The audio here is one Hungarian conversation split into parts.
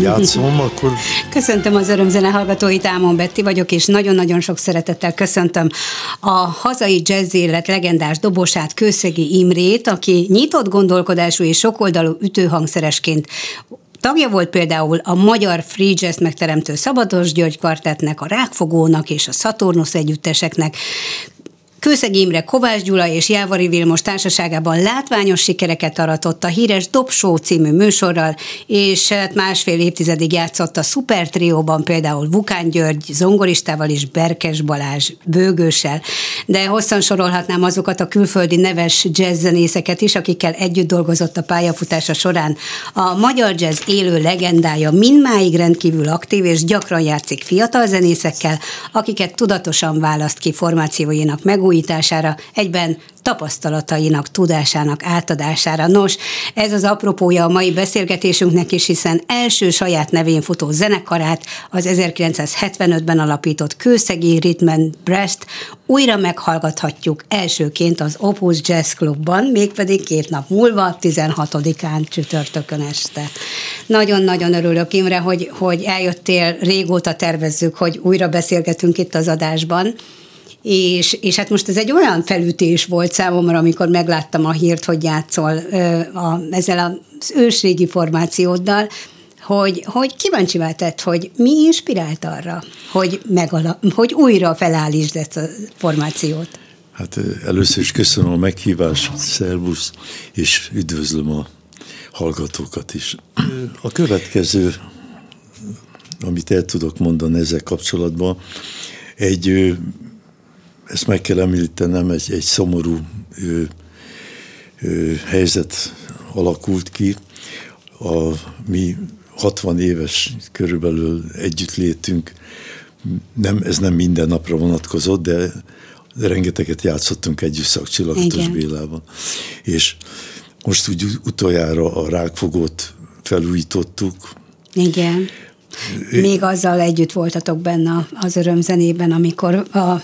Játszom, akkor... Köszöntöm az örömzene hallgatóit, Ámon Betti vagyok, és nagyon-nagyon sok szeretettel köszöntöm a hazai jazz élet legendás dobosát, Kőszegi Imrét, aki nyitott gondolkodású és sokoldalú ütőhangszeresként Tagja volt például a magyar free jazz megteremtő Szabados György kvartetnek, a Rákfogónak és a Saturnus együtteseknek. Kőszeg Imre, Kovács Gyula és Jávari Vilmos társaságában látványos sikereket aratott a híres Dobsó című műsorral, és hát másfél évtizedig játszott a Super Trióban például Vukán György zongoristával és Berkes Balázs bőgőssel. De hosszan sorolhatnám azokat a külföldi neves jazzzenészeket is, akikkel együtt dolgozott a pályafutása során. A magyar jazz élő legendája mindmáig rendkívül aktív, és gyakran játszik fiatal zenészekkel, akiket tudatosan választ ki formációinak meg megújítására, egyben tapasztalatainak, tudásának átadására. Nos, ez az apropója a mai beszélgetésünknek is, hiszen első saját nevén futó zenekarát, az 1975-ben alapított Kőszegi Rhythm Brest újra meghallgathatjuk elsőként az Opus Jazz Clubban, mégpedig két nap múlva, 16-án csütörtökön este. Nagyon-nagyon örülök, Imre, hogy, hogy eljöttél, régóta tervezzük, hogy újra beszélgetünk itt az adásban és, és hát most ez egy olyan felütés volt számomra, amikor megláttam a hírt, hogy játszol a, ezzel az ősrégi formációddal, hogy, hogy kíváncsi tett, hogy mi inspirált arra, hogy, megala, hogy újra felállítsd ezt a formációt? Hát először is köszönöm a meghívást, szervusz, és üdvözlöm a hallgatókat is. A következő, amit el tudok mondani ezzel kapcsolatban, egy ezt meg kell említenem, egy, egy szomorú ö, ö, helyzet alakult ki. A mi 60 éves körülbelül együttlétünk, nem, ez nem minden napra vonatkozott, de rengeteget játszottunk együtt szakcsillagatos Bélában. És most úgy utoljára a rákfogót felújítottuk. Igen. Még azzal együtt voltatok benne az örömzenében, amikor a, a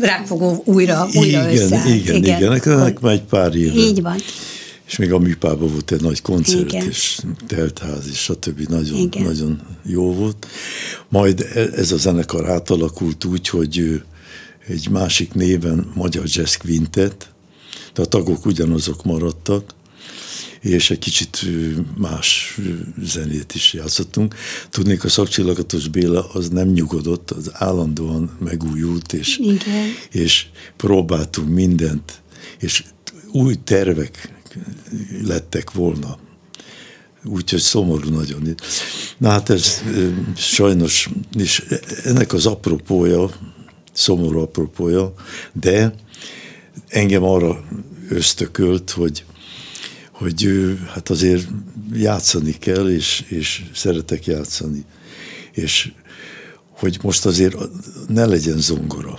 rákfogó újra, újra igen, összeállt. Igen, igen, igen. Ennek már egy pár éve. Így van. És még a műpában volt egy nagy koncert, igen. és teltház, és stb. Nagyon, igen. nagyon jó volt. Majd e- ez a zenekar átalakult úgy, hogy egy másik néven Magyar Jazz Quintet, de a tagok ugyanazok maradtak, és egy kicsit más zenét is játszottunk. Tudnék, a szakcsillagatos Béla az nem nyugodott, az állandóan megújult, és, Igen. és próbáltunk mindent, és új tervek lettek volna. Úgyhogy szomorú nagyon. Na hát ez sajnos, és ennek az apropója, szomorú apropója, de engem arra ösztökölt, hogy hogy hát azért játszani kell, és, és szeretek játszani. És hogy most azért ne legyen zongora,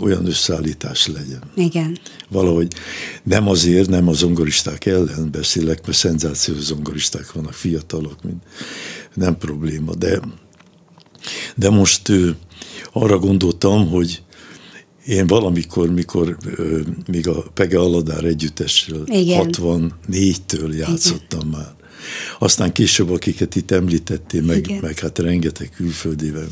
olyan összeállítás legyen. Igen. Valahogy nem azért, nem a zongoristák ellen beszélek, mert szenzációs zongoristák vannak, fiatalok, mint nem probléma, de, de most arra gondoltam, hogy én valamikor, mikor ö, még a Pege Aladár együttessel 64-től játszottam Igen. már. Aztán később, akiket itt említettél, meg, meg hát rengeteg külföldével.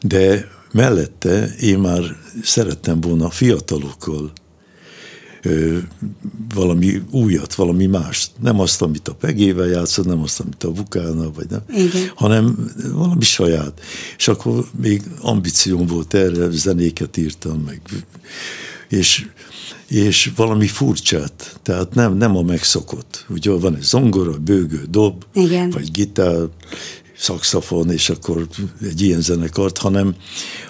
De mellette én már szerettem volna fiatalokkal valami újat, valami mást. Nem azt, amit a Pegével játszott, nem azt, amit a Vukána, vagy nem, Igen. hanem valami saját. És akkor még ambícióm volt erre, zenéket írtam meg. És, és valami furcsát, tehát nem, nem a megszokott. Ugye van egy zongora, bőgő, dob, Igen. vagy gitár, szakszafon, és akkor egy ilyen zenekart, hanem,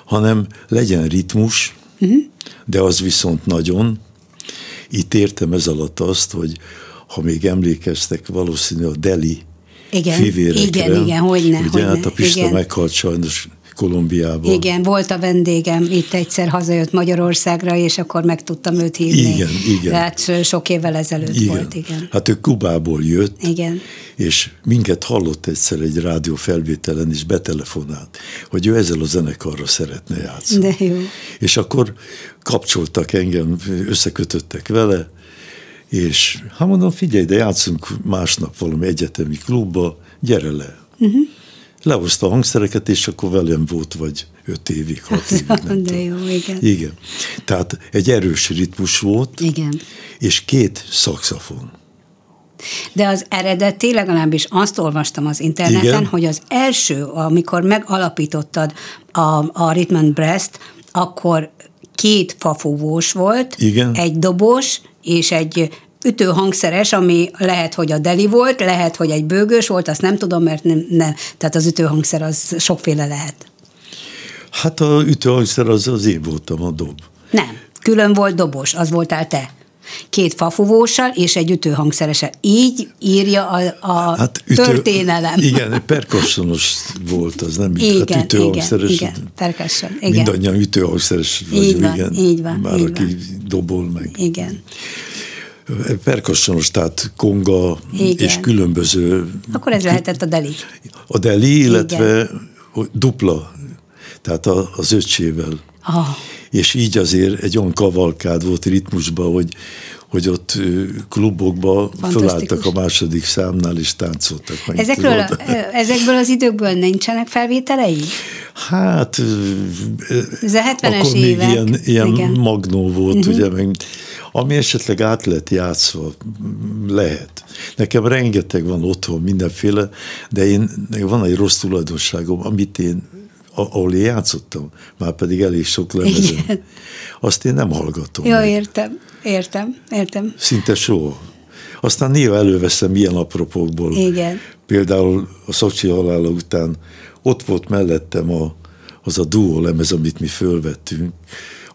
hanem legyen ritmus, uh-huh. de az viszont nagyon, itt értem ez alatt azt, hogy ha még emlékeztek, valószínű a Deli igen, fivérekre. Igen, igen, hogyne. Ugye hogyne, hát a Pista igen. meghalt sajnos Kolumbiában. Igen, volt a vendégem, itt egyszer hazajött Magyarországra, és akkor meg tudtam őt hívni. Igen, igen. Tehát sok évvel ezelőtt igen. volt, igen. Hát ő Kubából jött, igen. és minket hallott egyszer egy rádió felvételen, és betelefonált, hogy ő ezzel a zenekarra szeretne játszani. De jó. És akkor kapcsoltak engem, összekötöttek vele, és hát mondom, figyelj, de játszunk másnap valami egyetemi klubba, gyere le. Uh-huh. Lehozta a hangszereket, és akkor velem volt vagy öt évig, hat évig. Nem De jó, igen. Igen. Tehát egy erős ritmus volt, igen. és két szakszafon. De az eredeti, legalábbis azt olvastam az interneten, Igen. hogy az első, amikor megalapítottad a, a Rhythm and Breast, akkor két fafúvós volt, Igen. egy dobos és egy ütőhangszeres, ami lehet, hogy a deli volt, lehet, hogy egy bőgős volt, azt nem tudom, mert nem, nem. tehát az ütőhangszer az sokféle lehet. Hát a ütőhangszer az az én voltam, a dob. Nem, külön volt dobos, az voltál te két fafuvóssal és egy ütőhangszerese. Így írja a, a hát ütő, történelem. Igen, perkossonos volt az, nem? Igen, hát ütőhangszeres. Igen, igen, percussion. Igen. Mindannyian ütőhangszeres vagyunk, így van, igen. Így van, Már így aki van. dobol meg. Igen. Perkossonos, tehát konga igen. és különböző... Akkor ez lehetett a deli. A deli, illetve igen. dupla, tehát az öccsével. Oh és így azért egy olyan kavalkád volt ritmusban, hogy, hogy ott klubokba fölálltak a második számnál, és táncoltak. Meg Ezekről, a, ezekből az időkből nincsenek felvételei? Hát, Ez a 70-es akkor évek. még ilyen, ilyen magnó volt, uh-huh. ugye, meg, ami esetleg át lett játszva, lehet. Nekem rengeteg van otthon, mindenféle, de én, van egy rossz tulajdonságom, amit én ahol én játszottam, már pedig elég sok lemezen. Azt én nem hallgatom. Jó, meg. értem, értem, értem. Szinte soha. Aztán néha előveszem ilyen apropókból. Igen. Például a Szocsi halála után ott volt mellettem a, az a duó lemez, amit mi fölvettünk,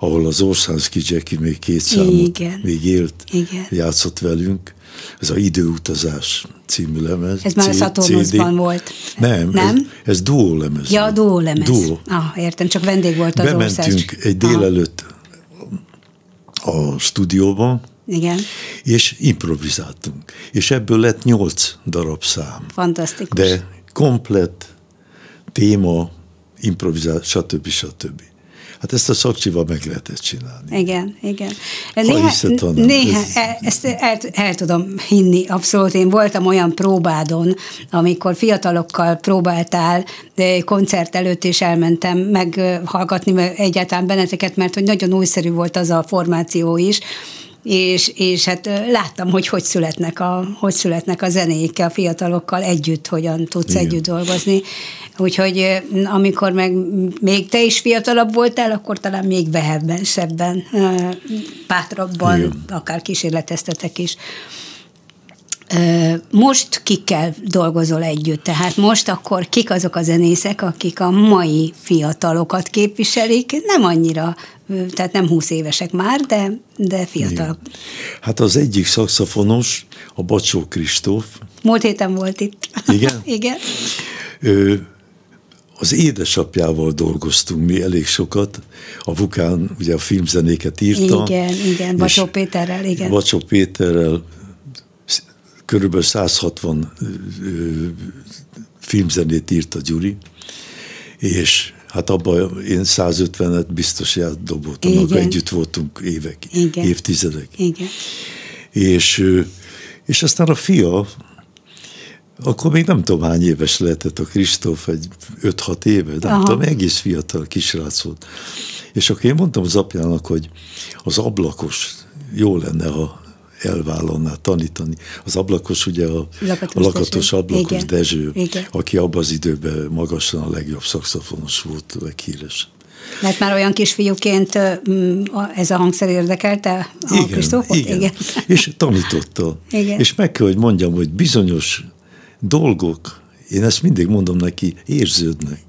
ahol az Orszánszki Jackie még két számot Igen. még élt, Igen. játszott velünk. Ez a Időutazás című lemez. Ez már Saturnusban volt. Nem, nem? Ez, ez duó lemez. Ja, duó lemez. Duó. Ah, értem, csak vendég volt az Bementünk ország. egy délelőtt a stúdióba, igen. És improvizáltunk. És ebből lett nyolc darab szám. Fantasztikus. De komplett téma, improvizál, stb. stb. Hát ezt a szakcsival meg lehetett csinálni. Igen, igen. Ha néha, hiszed, néha ez... Ezt el, el tudom hinni, abszolút. Én voltam olyan próbádon, amikor fiatalokkal próbáltál, de koncert előtt is elmentem meghallgatni egyáltalán benneteket, mert hogy nagyon újszerű volt az a formáció is, és, és hát láttam, hogy hogy születnek a, hogy születnek a zenékkel, a fiatalokkal együtt, hogyan tudsz Igen. együtt dolgozni. Úgyhogy amikor meg még te is fiatalabb voltál, akkor talán még vehebensebben, bátrabban, Igen. akár kísérleteztetek is. Most kikkel dolgozol együtt? Tehát most akkor kik azok a zenészek, akik a mai fiatalokat képviselik? Nem annyira, tehát nem húsz évesek már, de, de fiatalok. Igen. Hát az egyik szakszafonos, a Bacsó Kristóf. Múlt héten volt itt. Igen? Igen. Ő, az édesapjával dolgoztunk mi elég sokat. A Vukán ugye a filmzenéket írta. Igen, igen, Bacsó Péterrel, igen. Bacsó Péterrel körülbelül 160 filmzenét írt a Gyuri, és hát abban én 150-et biztos dobottam, akkor együtt voltunk évek, Igen. évtizedek. Igen. És, és aztán a fia, akkor még nem tudom hány éves lehetett a Kristóf, egy 5-6 éve, nem Aha. tudom, egész fiatal kisrác volt. És akkor én mondtam az apjának, hogy az ablakos jó lenne, ha elvállalná tanítani. Az ablakos ugye a lakatos, a lakatos Dezső. ablakos Igen. Dezső, Igen. aki abban az időben magasan a legjobb szakszafonos volt, leghíres. Mert már olyan kisfiúként ez a hangszer érdekelte a igen, Kristófot? Igen. igen. És tanította. Igen. És meg kell, hogy mondjam, hogy bizonyos dolgok, én ezt mindig mondom neki, érződnek.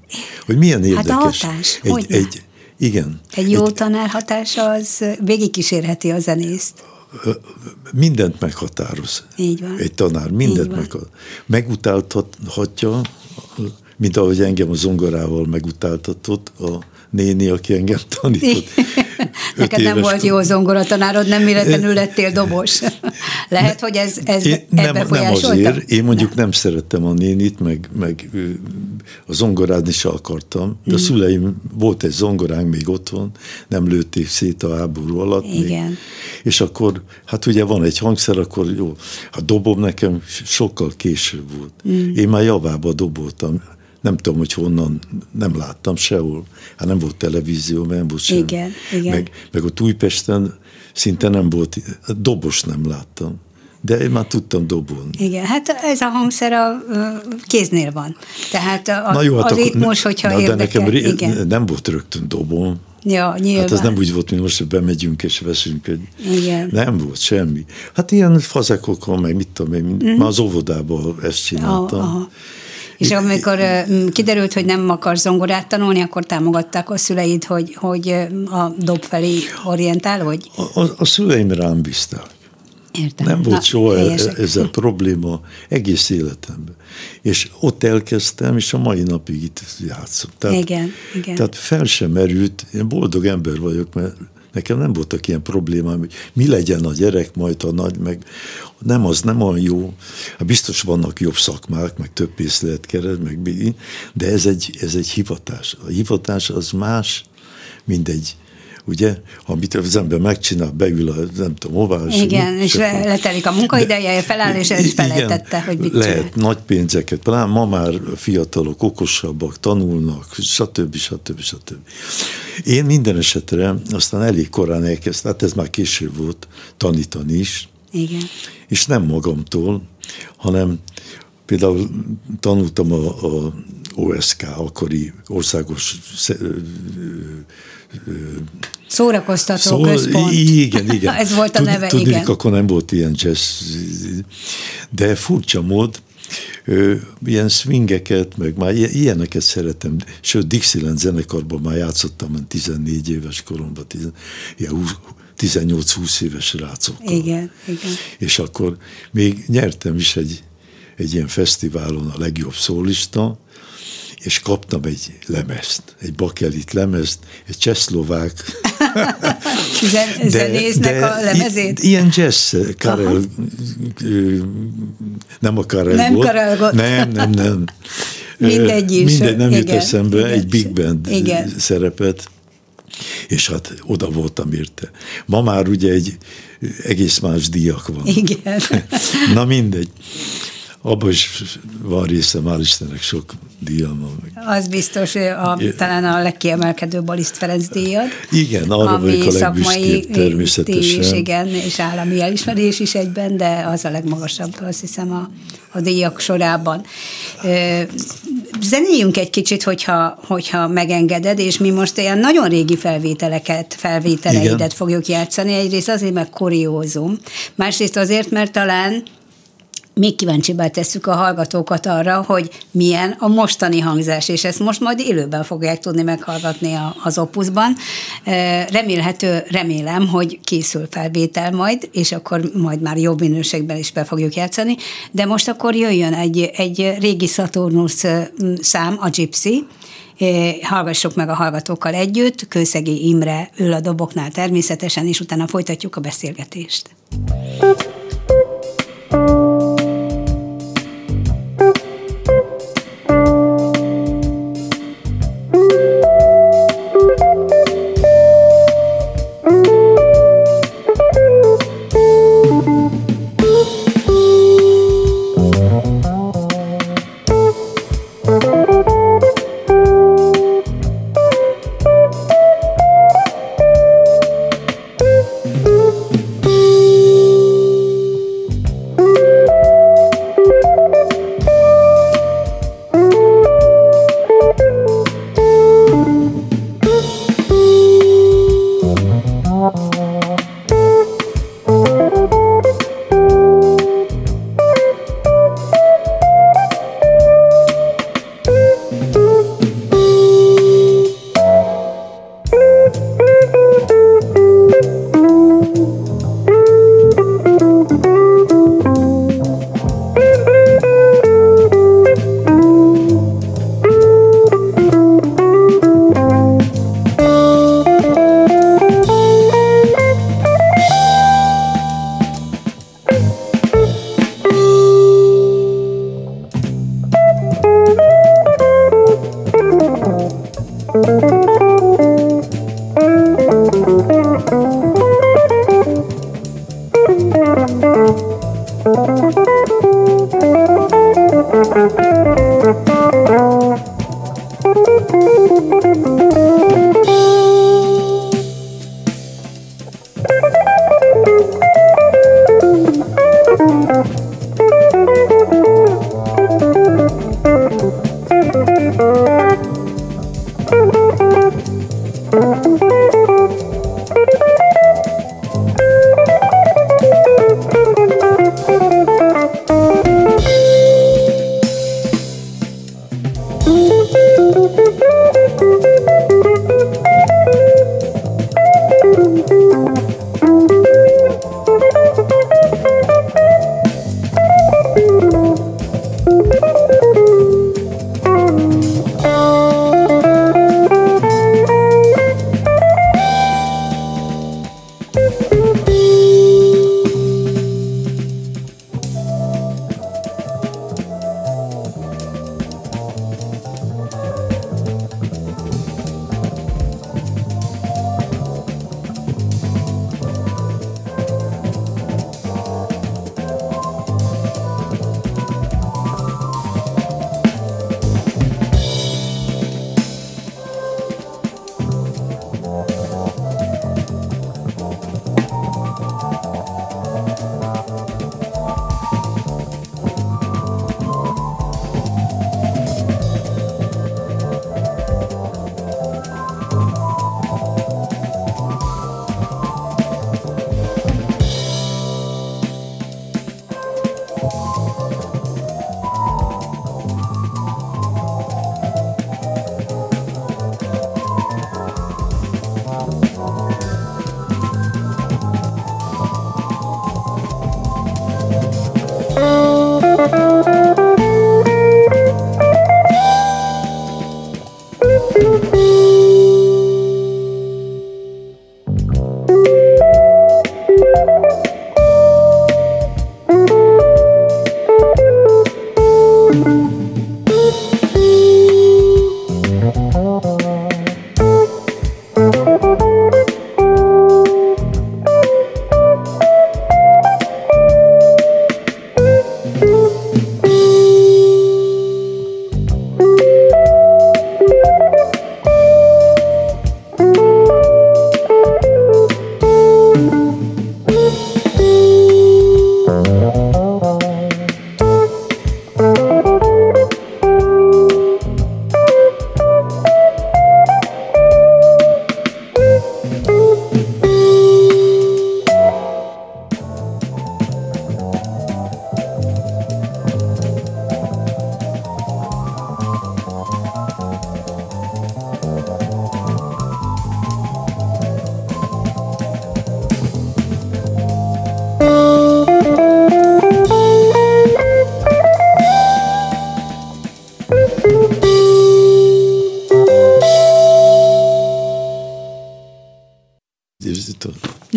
Hogy milyen érdekes. Hát a hatás, egy, egy, igen. Egy jó egy, tanár hatása az végigkísérheti a zenészt mindent meghatároz. Így van. Egy tanár mindent meghatároz. Megutáltathatja, mint ahogy engem a zongorával megutáltatott a néni, aki engem tanított. Neked nem volt jó zongoratanárod, nem véletlenül lettél dobos. Lehet, hogy ez, ez én nem, nem azért, én mondjuk nem. nem szerettem a nénit, meg, meg a zongorázni is akartam, de a mm. szüleim, volt egy zongoránk még otthon, nem lőtték szét a háború alatt. Igen. Még, és akkor, hát ugye van egy hangszer, akkor jó, a dobom nekem sokkal később volt. Mm. Én már javába doboltam, nem tudom, hogy honnan, nem láttam sehol. Hát nem volt televízió, mert nem volt sem. Igen, igen. Meg, meg ott Újpesten szinte nem volt, dobos nem láttam. De én már tudtam dobolni. Igen, hát ez a hangszer a kéznél van. Tehát a, Na jó, hát a ritmus, hogyha na, érdekel. De nekem igen. nem volt rögtön dobom. Ja, nyilván. Hát az nem úgy volt, mint most, hogy bemegyünk és veszünk egy... Igen. Nem volt semmi. Hát ilyen fazekokon, meg mit tudom én, mm-hmm. már az óvodában ezt csináltam. Oh, aha. És amikor kiderült, hogy nem akar zongorát tanulni, akkor támogatták a szüleid, hogy, hogy a dob felé orientálódj? A, a, a szüleim rám bízták. Értem. Nem volt Na, soha ez a probléma egész életemben. És ott elkezdtem, és a mai napig itt játszom. Tehát, igen, igen. Tehát fel sem merült, én boldog ember vagyok, mert Nekem nem voltak ilyen problémám, hogy mi legyen a gyerek, majd a nagy, meg nem az nem olyan jó. Hát biztos vannak jobb szakmák, meg több pénzt lehet keresni, meg de ez egy, ez egy hivatás. A hivatás az más, mint egy ugye, amit az ember megcsinál, beül a nem tudom hová. Igen, és, és letelik a munkaideje, feláll, és el is felejtette, hogy mit Lehet csinál. nagy pénzeket, ma már fiatalok okosabbak, tanulnak, stb. stb. stb. Én minden esetre aztán elég korán elkezdtem, hát ez már később volt, tanítani is. Igen. És nem magamtól, hanem például tanultam a, a OSK, akkori országos Szórakoztató szó, központ. Igen, igen. Ez volt a Tud, neve, tudnék, igen. akkor nem volt ilyen jazz, de furcsa mód, ilyen swingeket, meg már ilyeneket szeretem, sőt Dixieland zenekarban már játszottam 14 éves koromban, ilyen 18-20 éves rácokkal. Igen, igen. És akkor még nyertem is egy, egy ilyen fesztiválon a legjobb szólista, és kaptam egy lemezt, egy bakelit lemezt, egy csehszlovák. Zen, zenésznek de a lemezét? Ilyen jazz, Karel, nem a Karel Nem volt. Karel volt. Nem, nem, nem. Mindegy is. Mindegy, nem jut eszembe, igen. egy big band igen. szerepet, és hát oda voltam érte. Ma már ugye egy egész más díjak van. Igen. Na mindegy abban is van része, már Istennek sok díjam van. Az biztos, a, talán a legkiemelkedőbb Baliszt Ferenc díjad. Igen, arra vagyok a legbüszkébb természetesen. És igen, és állami elismerés is egyben, de az a legmagasabb, azt hiszem a, a díjak sorában. Zenéljünk egy kicsit, hogyha, hogyha megengeded, és mi most ilyen nagyon régi felvételeket, felvételeidet igen. fogjuk játszani. Egyrészt azért, mert kuriózum, másrészt azért, mert talán még kíváncsibbá tesszük a hallgatókat arra, hogy milyen a mostani hangzás, és ezt most majd élőben fogják tudni meghallgatni az opuszban. Remélhető, remélem, hogy készül felvétel majd, és akkor majd már jobb minőségben is be fogjuk játszani, de most akkor jöjjön egy, egy régi Saturnus szám, a Gypsy, hallgassuk meg a hallgatókkal együtt, Kőszegi Imre ül a doboknál természetesen, és utána folytatjuk a beszélgetést.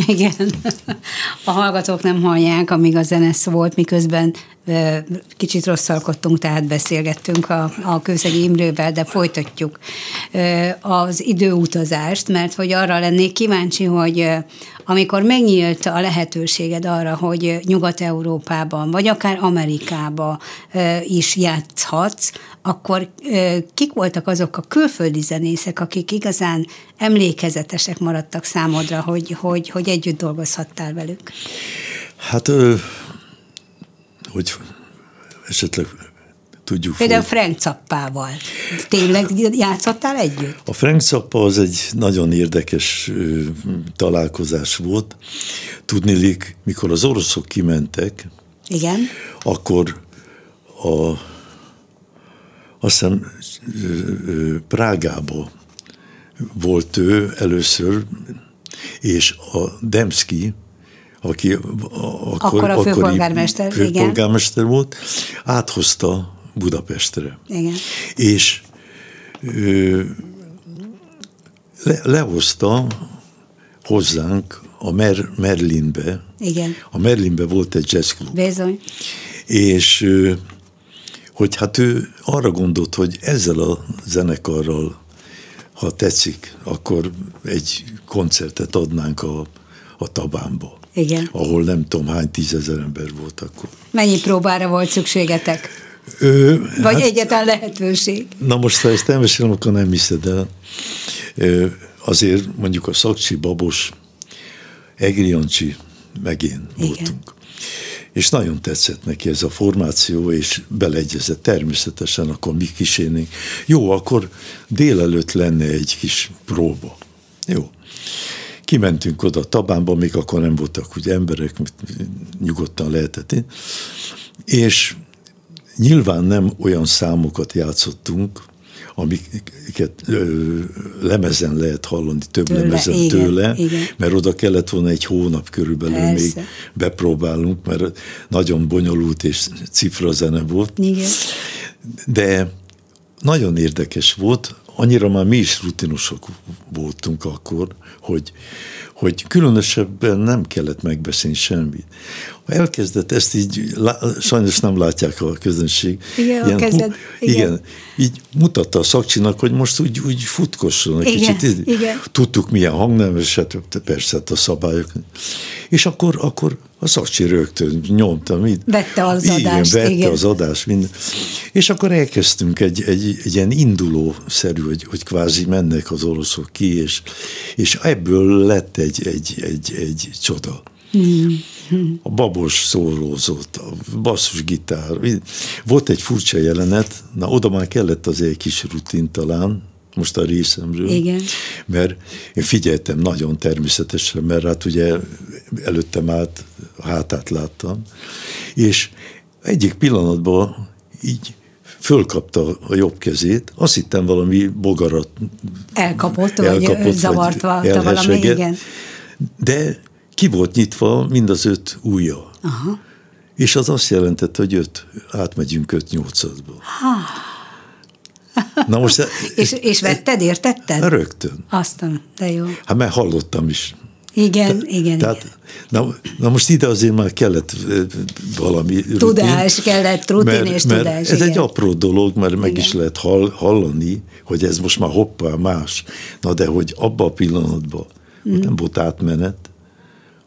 Igen. A hallgatók nem hallják, amíg a zene volt, miközben kicsit rosszalkodtunk, tehát beszélgettünk a, a Kőszegi Imrővel, de folytatjuk az időutazást, mert hogy arra lennék kíváncsi, hogy amikor megnyílt a lehetőséged arra, hogy Nyugat-Európában, vagy akár Amerikába is játszhatsz, akkor kik voltak azok a külföldi zenészek, akik igazán emlékezetesek maradtak számodra, hogy, hogy, hogy együtt dolgozhattál velük? Hát, hogy esetleg tudjuk. Például hogy... Frank Cappával. Tényleg játszottál együtt? A Frank Cappa az egy nagyon érdekes találkozás volt. Tudnilik, mikor az oroszok kimentek, Igen. akkor a, azt hiszem Prágába volt ő először, és a Demszki, aki akkor, akkor a főpolgármester, főpolgármester volt, áthozta Budapestre. Igen. És ö, le, lehozta hozzánk a Mer, Merlinbe. Igen. A Merlinbe volt egy jazzklub. Bizony. És hogy hát ő arra gondolt, hogy ezzel a zenekarral, ha tetszik, akkor egy koncertet adnánk a, a Tabánba. Igen. Ahol nem tudom hány tízezer ember volt akkor. Mennyi próbára volt szükségetek? Ö, Vagy hát, egyetlen lehetőség? Na most, ha ezt elmesélem, akkor nem hiszed el. Ö, azért mondjuk a Szakcsi, Babos, Egri Jancsi, meg én Igen. voltunk. És nagyon tetszett neki ez a formáció, és beleegyezett természetesen, akkor mi kísérnénk. Jó, akkor délelőtt lenne egy kis próba. Jó. Kimentünk oda Tabánba, még akkor nem voltak ugye emberek, nyugodtan lehetett. És nyilván nem olyan számokat játszottunk, amiket ö, lemezen lehet hallani, több tőle, lemezen igen, tőle, igen. mert oda kellett volna egy hónap körülbelül Persze. még bepróbálunk, mert nagyon bonyolult és cifra zene volt. Igen. De nagyon érdekes volt, annyira már mi is rutinosok voltunk akkor, hogy, hogy különösebben nem kellett megbeszélni semmit. Elkezdett ezt így, sajnos nem látják a közönség. Igen, ilyen, kezdet, igen. igen. Így mutatta a szakcsinak, hogy most úgy, úgy futkosson egy igen, kicsit. Igen. Tudtuk milyen hangnemeset, persze hát a szabályok. És akkor, akkor a szakcsi rögtön nyomta. Mit? Vette az igen, adást. Vette igen. az adást. Minden. És akkor elkezdtünk egy, egy, egy ilyen indulószerű, hogy, hogy kvázi mennek az oroszok ki, és, és ebből lett egy, egy, egy, egy csoda. Hmm. A babos szólózott, a basszusgitár. Volt egy furcsa jelenet, na oda már kellett azért egy kis rutin talán, most a részemről. Igen. Mert én figyeltem nagyon természetesen, mert hát ugye előttem át hátát láttam, és egyik pillanatban így fölkapta a jobb kezét, azt hittem valami bogarat elkapott, elkapott vagy zavartva valami, igen. De ki volt nyitva mind az öt ujja. Aha. És az azt jelentette, hogy öt, átmegyünk öt nyolcadba. Na most... és, és vetted, értetted? Rögtön. Aztán, de jó. Hát mert hallottam is. Igen, Te, igen. Tehát, igen. Na, na most ide azért már kellett valami rutin, Tudás, kellett rutin mert, és mert tudás. Ez igen. egy apró dolog, mert igen. meg is lehet hall, hallani, hogy ez most már hoppá más. Na de hogy abban a pillanatban mm. nem volt átmenet,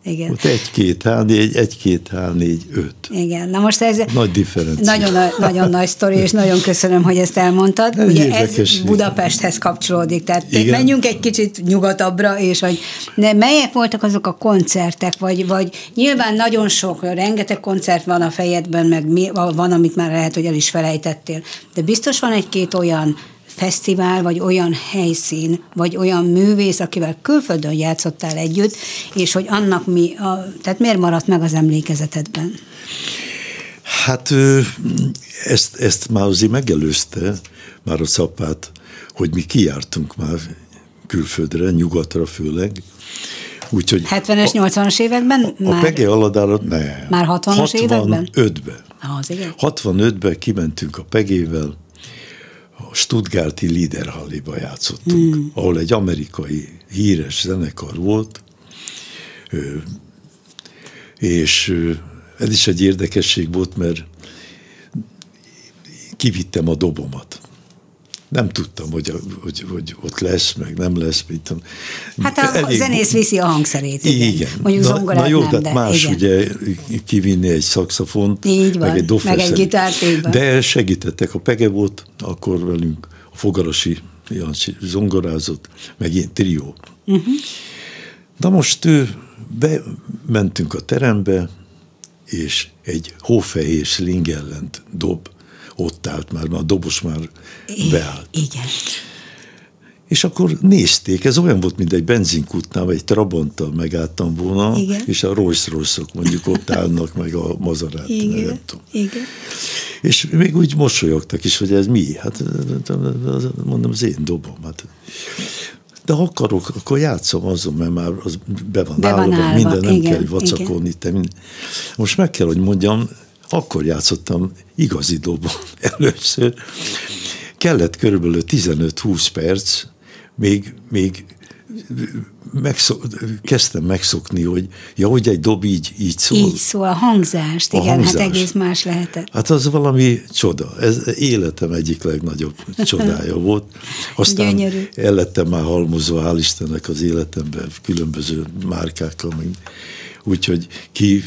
igen. Ott egy-két H4, egy-két H4, öt. Igen, na most ez nagy differencia. Nagyon, nagyon nagy sztori, és nagyon köszönöm, hogy ezt elmondtad. Ez Ugye ez Budapesthez kapcsolódik, tehát Igen. menjünk egy kicsit nyugatabbra, és hogy de melyek voltak azok a koncertek, vagy, vagy nyilván nagyon sok, rengeteg koncert van a fejedben, meg mi, van, amit már lehet, hogy el is felejtettél, de biztos van egy-két olyan fesztivál, vagy olyan helyszín, vagy olyan művész, akivel külföldön játszottál együtt, és hogy annak mi, a, tehát miért maradt meg az emlékezetedben? Hát ezt, ezt azért megelőzte, már a szapát, hogy mi kijártunk már külföldre, nyugatra főleg, Úgyhogy 70-es, 80-as években? A, már, a Pege Aladára nem. Már 60-as években? 65-ben. Az, igen. 65-ben kimentünk a Pegével, a Stuttgarti Liederhalliba játszottunk, mm. ahol egy amerikai híres zenekar volt, és ez is egy érdekesség volt, mert kivittem a dobomat. Nem tudtam, hogy, hogy, hogy ott lesz, meg nem lesz. Mit tudom. Hát a Elég... zenész viszi a hangszerét. Igen. igen. Mondjuk na, na jó, nem, de más igen. ugye kivinni egy szakszafont, így van, meg egy meg egy gitárt, így van. De segítettek. A Pege volt akkor velünk, a Fogarasi Jancsi zongorázott, meg ilyen trió. Uh-huh. Na most bementünk a terembe, és egy hófehér sling ellent dob ott állt már, a dobos már beállt. Igen. És akkor nézték, ez olyan volt, mint egy benzinkútnál, vagy egy Trabanttal megálltam volna, Igen. és a Rolls royce mondjuk ott állnak, meg a Mazarát, Igen. nem tudom. Igen. És még úgy mosolyogtak is, hogy ez mi? Hát mondom, az én dobom. Hát. De ha akarok, akkor játszom azon, mert már az be van, be állva, van állva, minden, nem igen, kell vacakolni. Te minden. Most meg kell, hogy mondjam, akkor játszottam igazi dobon először. Kellett körülbelül 15-20 perc, még, még megszok, kezdtem megszokni, hogy ja, hogy egy dob így, így szól. Így szól, a hangzást, a igen, hát hangzás. hát egész más lehetett. Hát az valami csoda. Ez életem egyik legnagyobb csodája volt. Aztán Gyönyörű. el lettem már halmozva, hál' Istennek az életemben különböző márkákkal, úgyhogy ki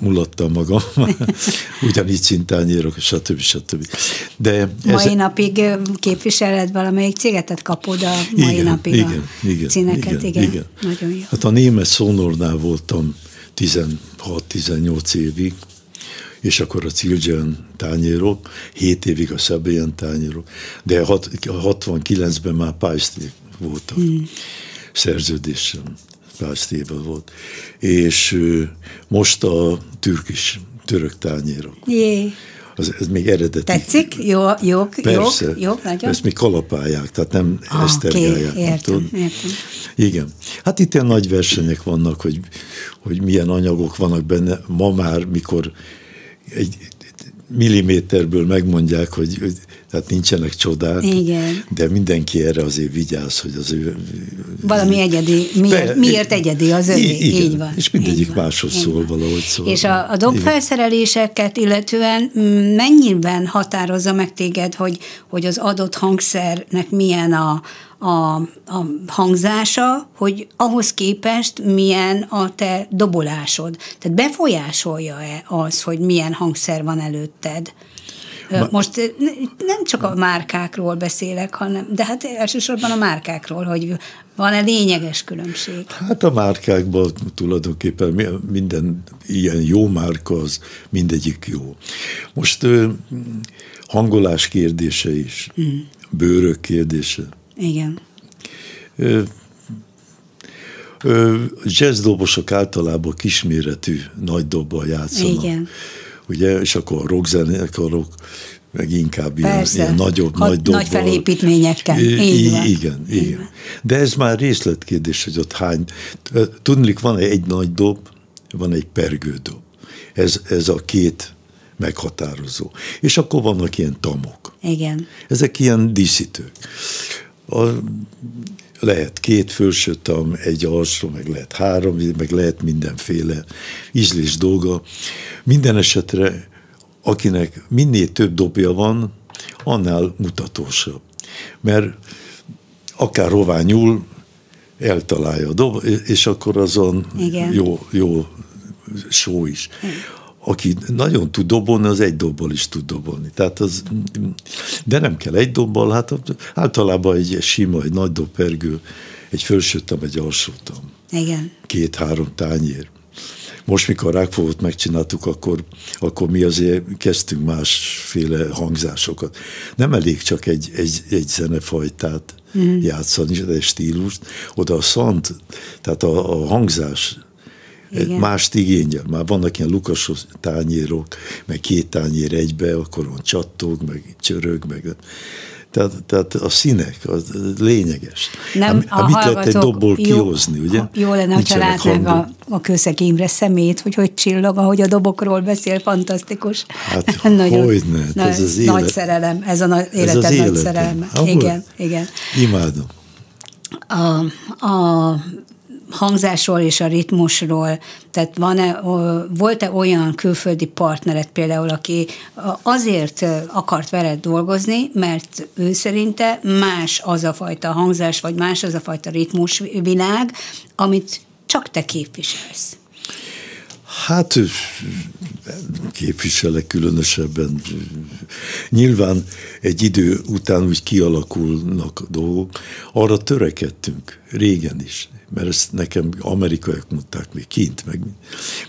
mulattam magam, ugyanígy szintányérok, stb. stb. De mai ez... napig képviseled valamelyik céget, tehát kapod a mai igen, napig igen, a igen, cíneket, igen, igen, igen. Nagyon jó. Hát a német szónornál voltam 16-18 évig, és akkor a Cilgen tányérok, 7 évig a Szabélyen tányérok, de 69-ben már pályzték voltak hmm. szerződésem pásztéba volt. És most a türk is, török tányérok. Jé. Az, ez még eredeti. Tetszik? Jó, jó, Persze, jó, jó nagyon. Ezt még kalapálják, tehát nem ah, esztergálják. Okay, értem, értem. Igen. Hát itt ilyen nagy versenyek vannak, hogy, hogy milyen anyagok vannak benne. Ma már, mikor egy milliméterből megmondják, hogy, hogy tehát nincsenek csodák, Igen. de mindenki erre azért vigyáz, hogy az ő... Valami egyedi, miért, be, miért egyedi az övé, igen, így van. És mindegyik így máshoz szól van. valahogy szól. És a, a dobfelszereléseket illetően mennyiben határozza meg téged, hogy, hogy az adott hangszernek milyen a, a, a hangzása, hogy ahhoz képest milyen a te dobolásod. Tehát befolyásolja-e az, hogy milyen hangszer van előtted? Most nem csak a márkákról beszélek, hanem, de hát elsősorban a márkákról, hogy van-e lényeges különbség? Hát a márkákban tulajdonképpen minden ilyen jó márka, az mindegyik jó. Most hangolás kérdése is, mm. bőrök kérdése. Igen. jazzdobosok általában kisméretű nagy dobbal játszanak. Igen ugye, és akkor rockzenekarok, meg inkább ilyen, ilyen nagyobb, Hat, nagy dobbal. Nagy felépítményekkel. Így van. Igen, igen. De ez már részletkérdés, hogy ott hány. Tudnik, van egy nagy dob, van egy pergődob. Ez, ez a két meghatározó. És akkor vannak ilyen tamok. Igen. Ezek ilyen díszítők. A, lehet két felső tam, egy alsó, meg lehet három, meg lehet mindenféle ízlés dolga. Minden esetre, akinek minél több dobja van, annál mutatósabb. Mert akár hová nyúl, eltalálja a dob, és akkor azon Igen. jó, jó só is. Igen aki nagyon tud dobolni, az egy dobbal is tud dobolni. Tehát az, de nem kell egy dobbal, hát általában egy sima, egy nagy dobpergő, egy felsőttem, egy alsótam. Igen. Két-három tányér. Most, mikor rákfogót megcsináltuk, akkor, akkor mi azért kezdtünk másféle hangzásokat. Nem elég csak egy, egy, egy zenefajtát mm. játszani, egy stílust. Oda a szant, tehát a, a hangzás igen. mást igényel. Már vannak ilyen lukasos tányérok, meg két tányér egybe, akkor van csattog, meg csörög, meg tehát, tehát a színek, az lényeges. Nem, hát, a mit lehet egy dobból jó, kihozni, ugye? Jó lenne, ha látnánk a, a Kőszeg Imre szemét, hogy hogy csillog, ahogy a dobokról beszél, fantasztikus. Hát Nagyon, hogy ne, hát ez az élet. Nagy szerelem, ez a na, életed ez az nagy szerelme. Igen, igen. Imádom. A, a hangzásról és a ritmusról, tehát van-e, volt-e olyan külföldi partneret például, aki azért akart veled dolgozni, mert ő szerinte más az a fajta hangzás, vagy más az a fajta ritmusvilág, amit csak te képviselsz? Hát képviselek különösebben. Nyilván egy idő után úgy kialakulnak dolgok. Arra törekedtünk régen is mert ezt nekem amerikaiak mondták még kint, meg,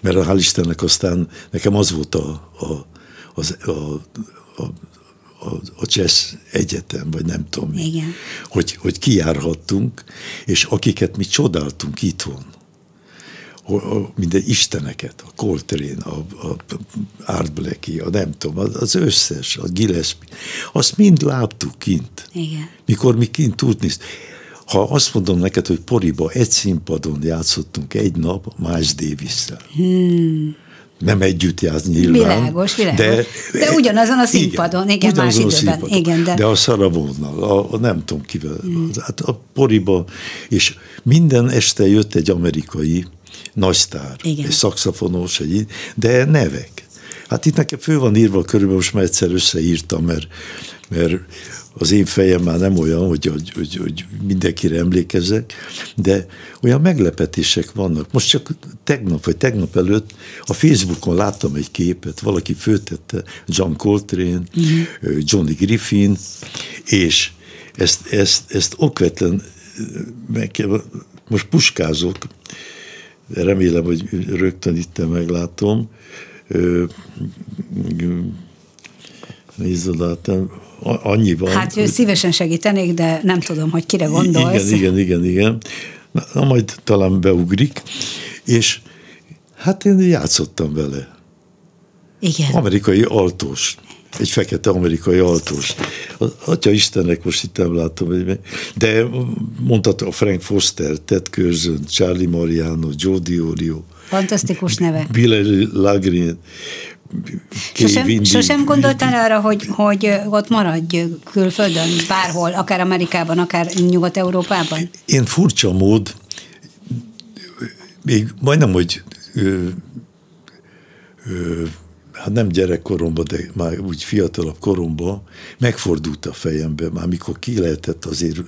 mert hál' Istennek aztán nekem az volt a, a, az, a, a, a, a jazz egyetem, vagy nem tudom mi, Igen. Hogy, hogy kijárhattunk, és akiket mi csodáltunk itthon, minden isteneket, a Coltrane, a, a Art Blakey, a nem tudom, az összes, a Gillespie, azt mind láttuk kint. Igen. Mikor mi kint tudni. Ha azt mondom neked, hogy Poriba egy színpadon játszottunk egy nap Miles davis hmm. nem együtt játszni nyilván. Világos, világos. De, de ugyanazon a színpadon, igen, igen más időben. Színpadon. Igen, de... de a Szaravónnal, a, a nem tudom kivel, mm. hát a poriba, és minden este jött egy amerikai nagysztár, igen. egy szakszafonos, egy, de nevek. Hát itt nekem fő van írva, körülbelül most már egyszer összeírtam, mert, mert az én fejem már nem olyan, hogy, hogy, hogy, hogy mindenkire emlékezzek, de olyan meglepetések vannak. Most csak tegnap vagy tegnap előtt a Facebookon láttam egy képet, valaki főtette John Coltrane, uh-huh. Johnny Griffin, és ezt, ezt, ezt okvetlen meg kell, most puskázok, remélem, hogy rögtön itt meglátom, nézd annyiban. Hát szívesen segítenék, de nem tudom, hogy kire gondolsz. Igen, igen, igen, igen. Na, na majd talán beugrik, és hát én játszottam vele. Igen. Amerikai altós. Egy fekete amerikai altós. Atya Istennek most itt nem látom, de mondható a Frank Foster, Ted Curzon, Charlie Mariano, Joe Diorio. Fantasztikus neve. Bill Lagrin, Sosem, sosem gondoltál arra, hogy, hogy ott maradj külföldön, bárhol, akár Amerikában, akár Nyugat-Európában? Én furcsa mód, még majdnem, hogy ö, ö, hát nem gyerekkoromban, de már úgy fiatalabb koromban megfordult a fejembe, már mikor ki lehetett azért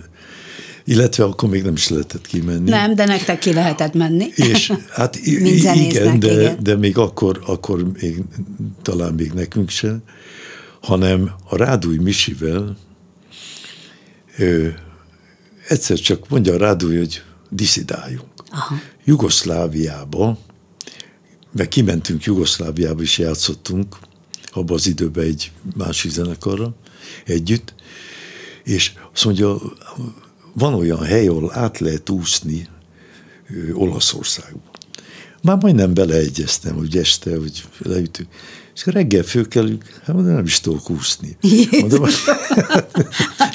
illetve akkor még nem is lehetett kimenni. Nem, de nektek ki lehetett menni. És hát igen, de, igen, de még akkor, akkor még, talán még nekünk sem, hanem a Rádúj Misivel ö, egyszer csak mondja a Rádúj, hogy diszidáljunk. Aha. Jugoszláviába, meg kimentünk Jugoszláviába is játszottunk, abban az időben egy másik zenekarra együtt, és azt mondja, van olyan hely, ahol át lehet úszni Olaszországba. Már majdnem beleegyeztem, hogy este, hogy leütünk. És reggel fölkelünk, hát mondom, nem is tudok úszni. Mondom,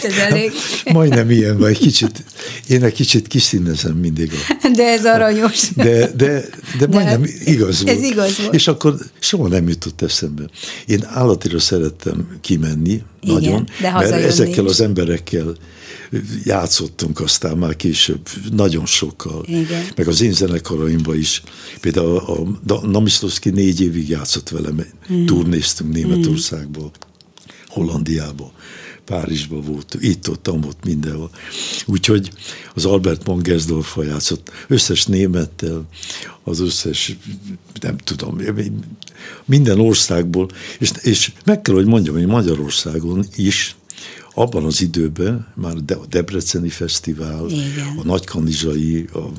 ez elég. Majdnem ilyen, vagy kicsit, én egy kicsit kiszínezem mindig. A, de ez aranyos. De, de, de majdnem de igaz volt. Ez igaz volt. És akkor soha nem jutott eszembe. Én állatira szerettem kimenni, Igen, nagyon, de mert ezekkel is. az emberekkel játszottunk aztán már később nagyon sokkal. Igen. Meg az én zenekaraimban is. Például a, a Namiszlowski négy évig játszott velem, mm. turnéztünk Németországból, mm. Hollandiából. Párizsba volt, itt ott, ott, mindenhol. Úgyhogy az Albert Mangersdorf játszott összes némettel, az összes, nem tudom, minden országból, és, és meg kell, hogy mondjam, hogy Magyarországon is abban az időben már a Debreceni Fesztivál, Igen. a Nagykanizsai, a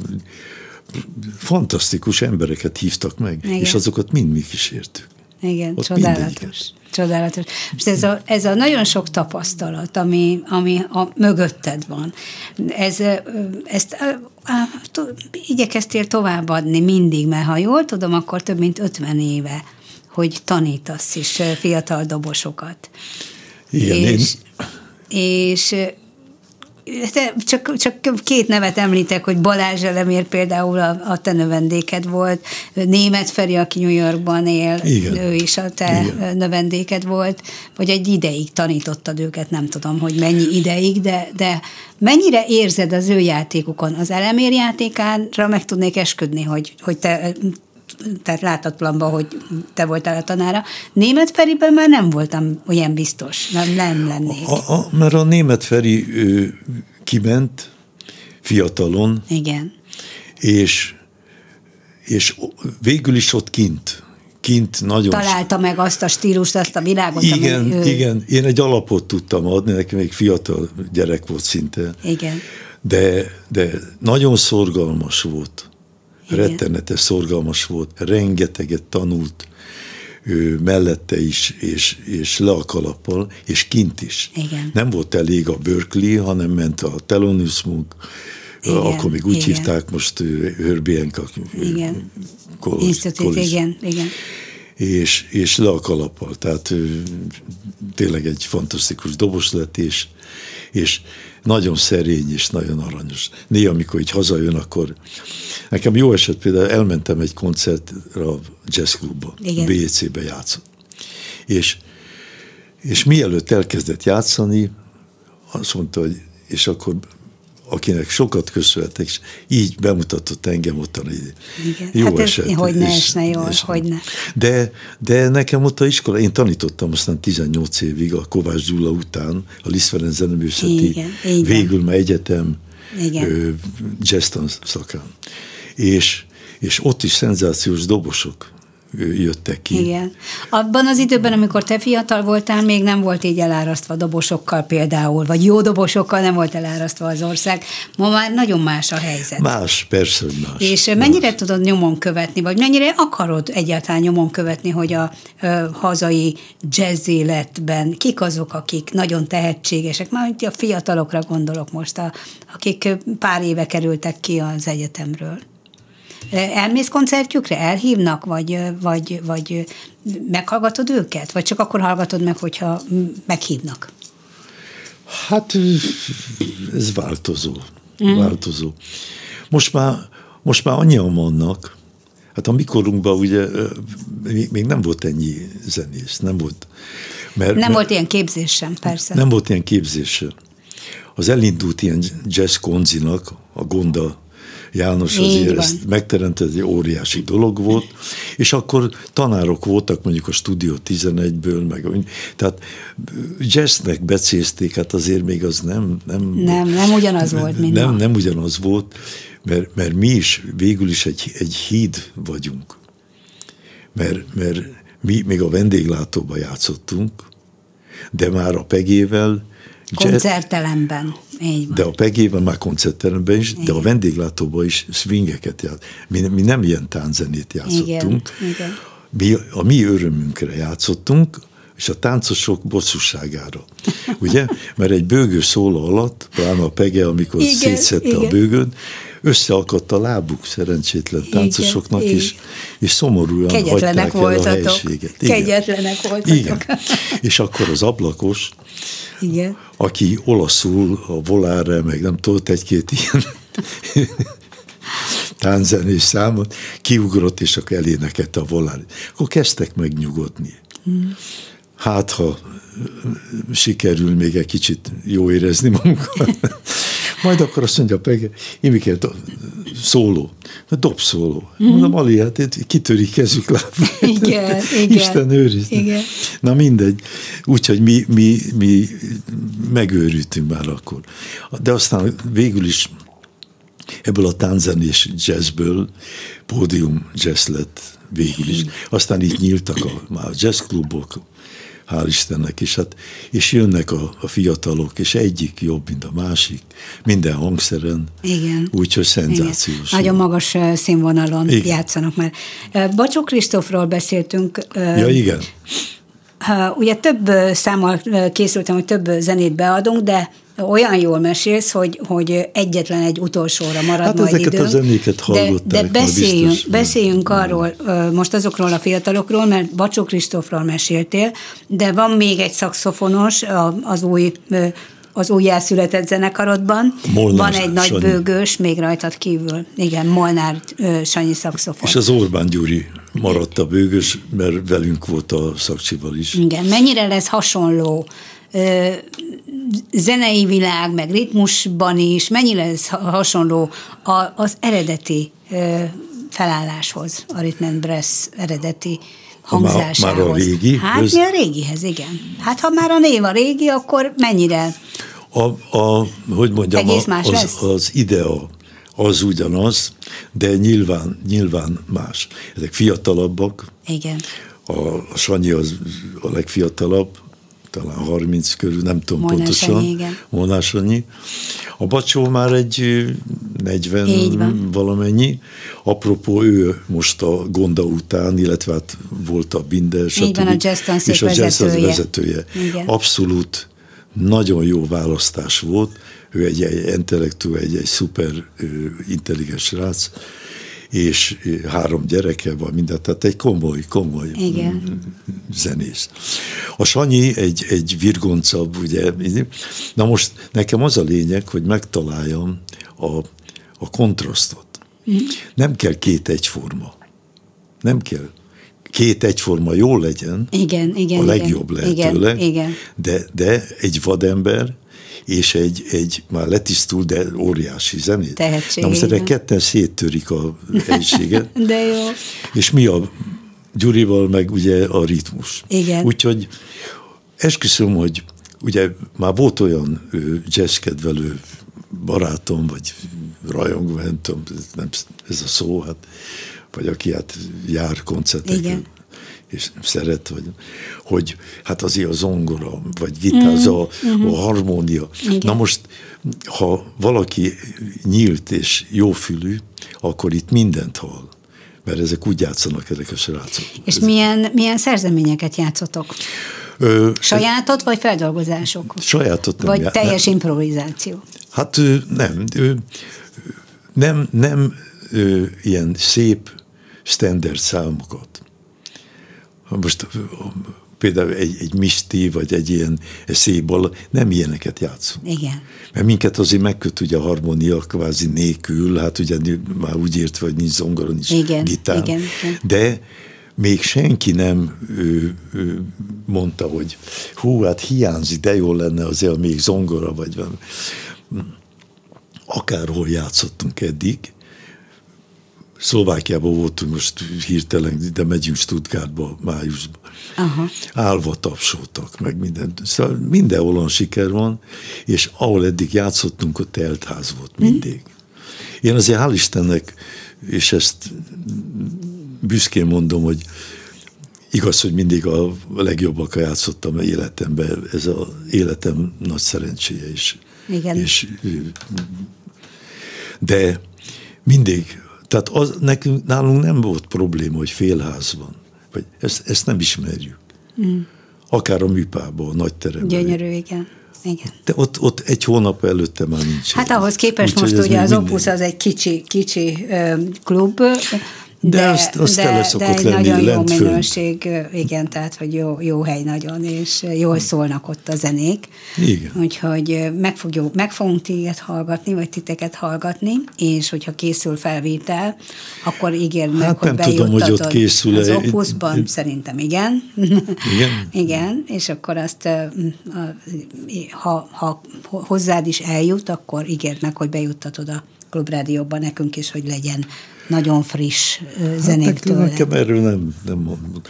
fantasztikus embereket hívtak meg, Igen. és azokat mind mi kísértük. Igen, Ott csodálatos. Csodálatos. Most ez a, ez a nagyon sok tapasztalat, ami, ami a mögötted van, ez, ezt igyekeztél továbbadni mindig, mert ha jól tudom, akkor több mint 50 éve, hogy tanítasz is fiatal dobosokat. Igen, és, én és csak, csak két nevet említek, hogy Balázs Elemér például a, a te növendéked volt, Német Feri, aki New Yorkban él, Igen. ő is a te Igen. növendéked volt, vagy egy ideig tanítottad őket, nem tudom, hogy mennyi ideig, de, de mennyire érzed az ő játékukon? Az Elemér játékára meg tudnék esküdni, hogy, hogy te tehát láthatatlanban, hogy te voltál a tanára. Német Feriben már nem voltam olyan biztos, nem, nem lennék. A, a, mert a német Feri ő, kiment fiatalon. Igen. És, és végül is ott kint kint nagyon... Találta meg azt a stílust, azt a világot, Igen, ami ő... igen. Én egy alapot tudtam adni, neki még fiatal gyerek volt szinte. Igen. De, de nagyon szorgalmas volt rettenetes szorgalmas volt, rengeteget tanult ő mellette is, és, és le a kalappal, és kint is. Igen. Nem volt elég a Berkeley, hanem ment a Thelonious Monk, igen, akkor még úgy igen. hívták most Hörbienka igen. igen, igen. És, és le a kalappal, tehát tényleg egy fantasztikus dobos lett, és, és nagyon szerény és nagyon aranyos. Néha, amikor így hazajön, akkor nekem jó eset például elmentem egy koncertre a jazzklubba, BC-be játszott. És, és mielőtt elkezdett játszani, azt mondta, hogy és akkor akinek sokat köszönhetek, és így bemutatott engem ott a jó hát eset. Ez, hogy ne esne jól, és, hogy ne. De, de nekem ott a iskola, én tanítottam aztán 18 évig a Kovács Gyula után, a Liszt Ferenc Zeneművészeti, végül már egyetem igen. jazz szakán. És, és ott is szenzációs dobosok jöttek ki. Igen. Abban az időben, amikor te fiatal voltál, még nem volt így elárasztva dobosokkal például, vagy jó dobosokkal nem volt elárasztva az ország. Ma már nagyon más a helyzet. Más, persze, hogy más. És más. mennyire tudod nyomon követni, vagy mennyire akarod egyáltalán nyomon követni, hogy a, a hazai jazz életben kik azok, akik nagyon tehetségesek, már a fiatalokra gondolok most, a, akik pár éve kerültek ki az egyetemről. Elmész koncertjükre, elhívnak, vagy, vagy, vagy meghallgatod őket? Vagy csak akkor hallgatod meg, hogyha meghívnak? Hát ez változó. Mm. Változó. Most már, most már annyian vannak, hát a mikorunkban ugye még nem volt ennyi zenész, nem volt. Mert, nem mert, volt ilyen képzés sem, persze. Nem volt ilyen képzés sem. Az elindult ilyen jazz konzinak, a Gonda János azért Így ezt megteremtett, egy óriási dolog volt, és akkor tanárok voltak mondjuk a Studio 11-ből, meg tehát jazznek becézték, hát azért még az nem... Nem, nem, nem ugyanaz volt, mint nem, nem ugyanaz volt, mert, mert mi is végül is egy, egy híd vagyunk. Mert, mert mi még a vendéglátóba játszottunk, de már a Pegével Koncertteremben. Így van. De a pegében már koncertteremben is, igen. de a vendéglátóban is swingeket ját. Mi, mi nem ilyen tánzenét játszottunk. Igen, igen. Mi a mi örömünkre játszottunk, és a táncosok bosszúságára. Ugye? Mert egy bőgő szóló alatt, pláne a pege, amikor igen, szétszette igen. a bőgőn, összeakadt a lábuk szerencsétlen táncosoknak, igen, is, és szomorúan hagyták voltatok. el a helységet. Igen. Kegyetlenek voltatok. Igen. És akkor az ablakos, Igen. Aki olaszul a volára, meg nem tudott egy-két ilyen tánzenés számot, kiugrott, és akkor elénekelte a volár. Akkor kezdtek megnyugodni. Hát, ha sikerül még egy kicsit jó érezni magunkat. Majd akkor azt mondja Imike, szóló, dob szóló. Mm-hmm. Mondom, Ali, hát itt kitöri kezük lábát. Igen, igen. Isten őrizd. Igen. Na mindegy. Úgyhogy mi, mi, mi megőrültünk már akkor. De aztán végül is ebből a tánzenés jazzből pódium jazz lett végül is. Aztán itt nyíltak a, már jazzklubok, hál' Istennek, és, hát, és jönnek a, a fiatalok, és egyik jobb, mint a másik, minden hangszeren, Igen. úgyhogy szenzációs. Igen. Nagyon magas színvonalon igen. játszanak már. Bacsó Kristófról beszéltünk. Ja, igen. Ugye több számmal készültem, hogy több zenét beadunk, de olyan jól mesélsz, hogy, hogy egyetlen egy utolsóra marad hát majd ezeket időnk. a zenéket De, de beszéljünk, biztos, beszéljünk nem. arról, most azokról a fiatalokról, mert Bacsó Kristófról meséltél, de van még egy szakszofonos, az új az újjászületett zenekarodban. Molnár Van egy nagy Sanyi. bőgős, még rajtad kívül. Igen, Molnár Sanyi szakszofon. És az Orbán Gyuri maradt a bőgős, mert velünk volt a szakcsival is. Igen, mennyire lesz hasonló zenei világ, meg ritmusban is, mennyire ez hasonló az eredeti felálláshoz, a Rhythm and Brass eredeti hangzásához. Már, már a régi? Hát ez... mi a régihez, igen. Hát ha már a név a régi, akkor mennyire? A, a hogy mondjam, Egész más az, lesz? az idea az ugyanaz, de nyilván, nyilván más. Ezek fiatalabbak. Igen. A, a Sanyi az a legfiatalabb, talán 30 körül, nem tudom Molnás pontosan. Annyi, igen. Molnás annyi. A Bacsó már egy 40 valamennyi. Apropó, ő most a Gonda után, illetve hát volt a Binder, stb. van, a jazz és a jazz vezetője. vezetője. Igen. Abszolút nagyon jó választás volt. Ő egy, egy intellektu, egy, egy szuper intelligens srác, és három gyereke van, mindent, tehát egy komoly, komoly Igen. zenész. A Sanyi egy, egy virgoncabb, ugye, na most nekem az a lényeg, hogy megtaláljam a, a kontrasztot. Mm. Nem kell két egyforma. Nem kell két egyforma jó legyen, igen, igen, a legjobb igen, lehetőleg, igen, igen. De, de egy vadember és egy, egy már letisztul, de óriási zenét. Tehetség, Na most erre ketten széttörik a egységet. de jó. És mi a Gyurival meg ugye a ritmus. Igen. Úgyhogy esküszöm, hogy ugye már volt olyan jazzkedvelő barátom, vagy rajongó, nem tudom, nem, ez a szó, hát, vagy aki hát jár koncertekre, és szeret, vagy, hogy hát azért a zongora, vagy gitár, mm, a, mm-hmm. a harmónia. Igen. Na most, ha valaki nyílt és jófülű, akkor itt mindent hall mert ezek úgy játszanak ezek a srácok. És milyen, milyen szerzeményeket játszotok? Ö, Sajátot, vagy feldolgozások? Sajátot nem. Vagy teljes nem. improvizáció? Hát nem. Nem, nem ilyen szép standard számokat. Most például egy, egy misti, vagy egy ilyen széból, nem ilyeneket játszunk. Igen. Mert minket azért megköt ugye a harmónia kvázi nélkül, hát ugye már úgy értve, hogy nincs zongora, nincs igen, gitár. Igen, igen. De még senki nem ő, ő mondta, hogy hú, hát hiányzik, de jó lenne azért még zongora, vagy akárhol játszottunk eddig, Szlovákiában voltunk most hirtelen, de megyünk Stuttgartba májusban. Aha. Állva tapsoltak, meg minden. Szóval mindenhol olyan siker van, és ahol eddig játszottunk, ott teltház volt mindig. Mm. Én azért hál' Istennek, és ezt büszkén mondom, hogy igaz, hogy mindig a legjobbak játszottam életemben, ez az életem nagy szerencséje is. Igen. És, de mindig tehát az, nekünk, nálunk nem volt probléma, hogy félház van. Vagy ezt, ezt nem ismerjük. Mm. Akár a műpában, a nagy teremben. Gyönyörű, igen. Igen. De ott, ott egy hónap előtte már nincs. Hát ahhoz képest most ugye az Opus az egy kicsi, kicsi klub, de, de azt, azt de, tele szokott de lenni nagyon jó minőség, igen, tehát hogy jó, jó hely nagyon, és jól szólnak ott a zenék. Igen. Úgyhogy meg, fogjuk, meg fogunk téged hallgatni, vagy titeket hallgatni, és hogyha készül felvétel, akkor ígérd meg, hát hogy nem tudom, hogy ott készül az Opusban, egy... szerintem igen. Igen? igen, és akkor azt, ha, ha hozzád is eljut, akkor ígérd meg, hogy bejuttatod a klubrádióban nekünk is, hogy legyen nagyon friss hát, tőle. Nekem erről nem, nem mondom.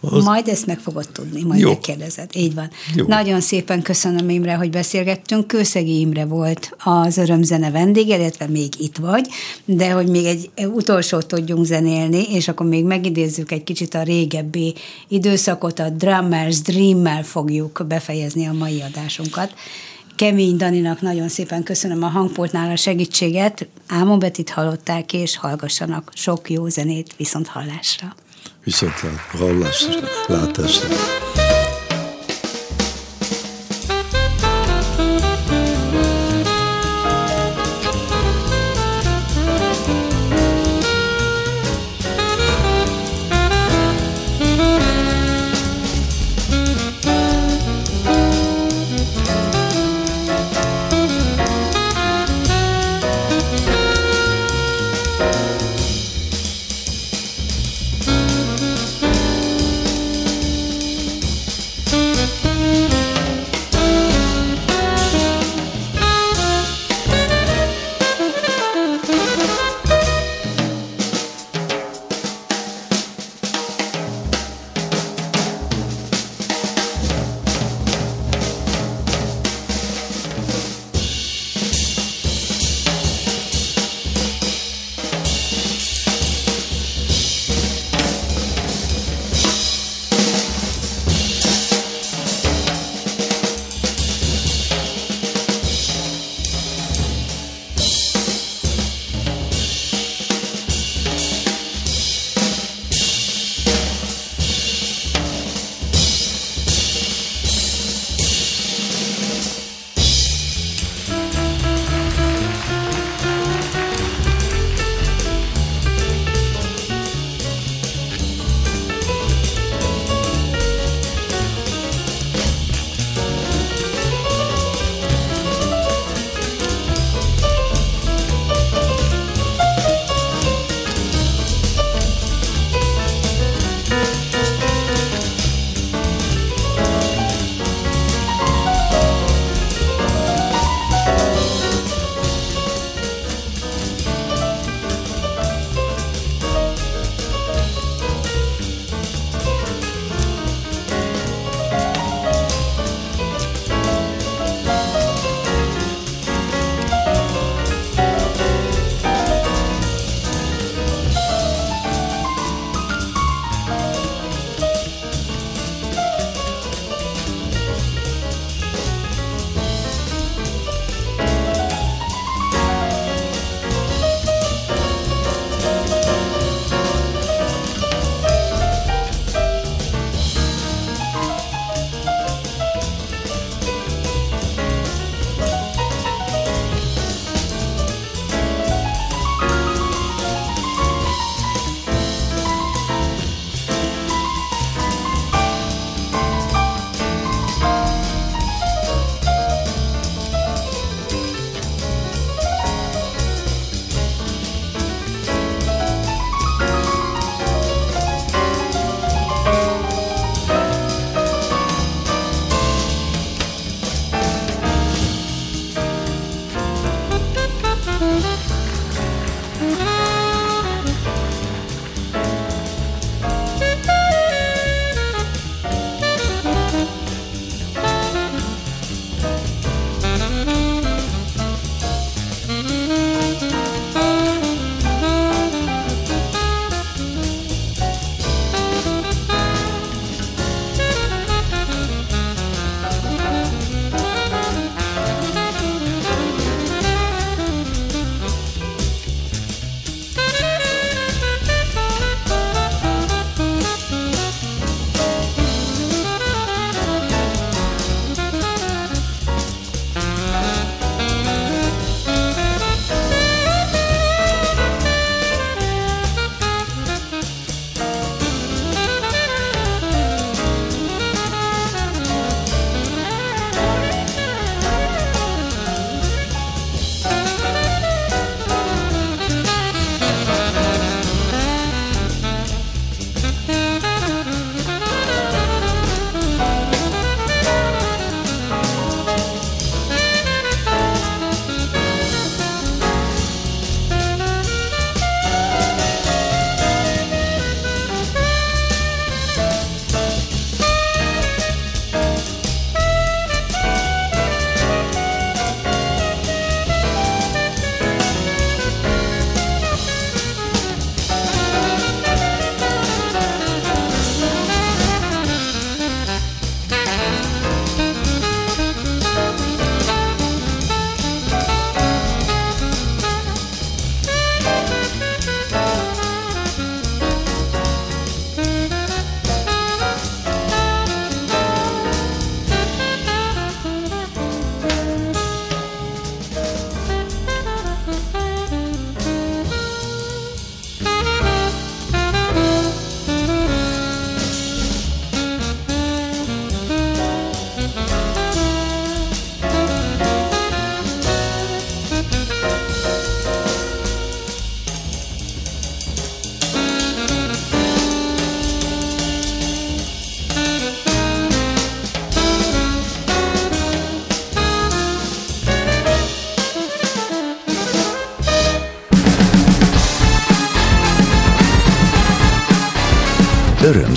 Az... Majd ezt meg fogod tudni, majd Jó. megkérdezed. Így van. Jó. Nagyon szépen köszönöm Imre, hogy beszélgettünk. Kőszegi Imre volt az örömzene vendége, illetve még itt vagy, de hogy még egy utolsót tudjunk zenélni, és akkor még megidézzük egy kicsit a régebbi időszakot, a Drummers Dream-mel fogjuk befejezni a mai adásunkat. Kemény Daninak nagyon szépen köszönöm a hangpultnál a segítséget. Ámon hallották, és hallgassanak sok jó zenét viszont hallásra. Viszont hallásra, látásra.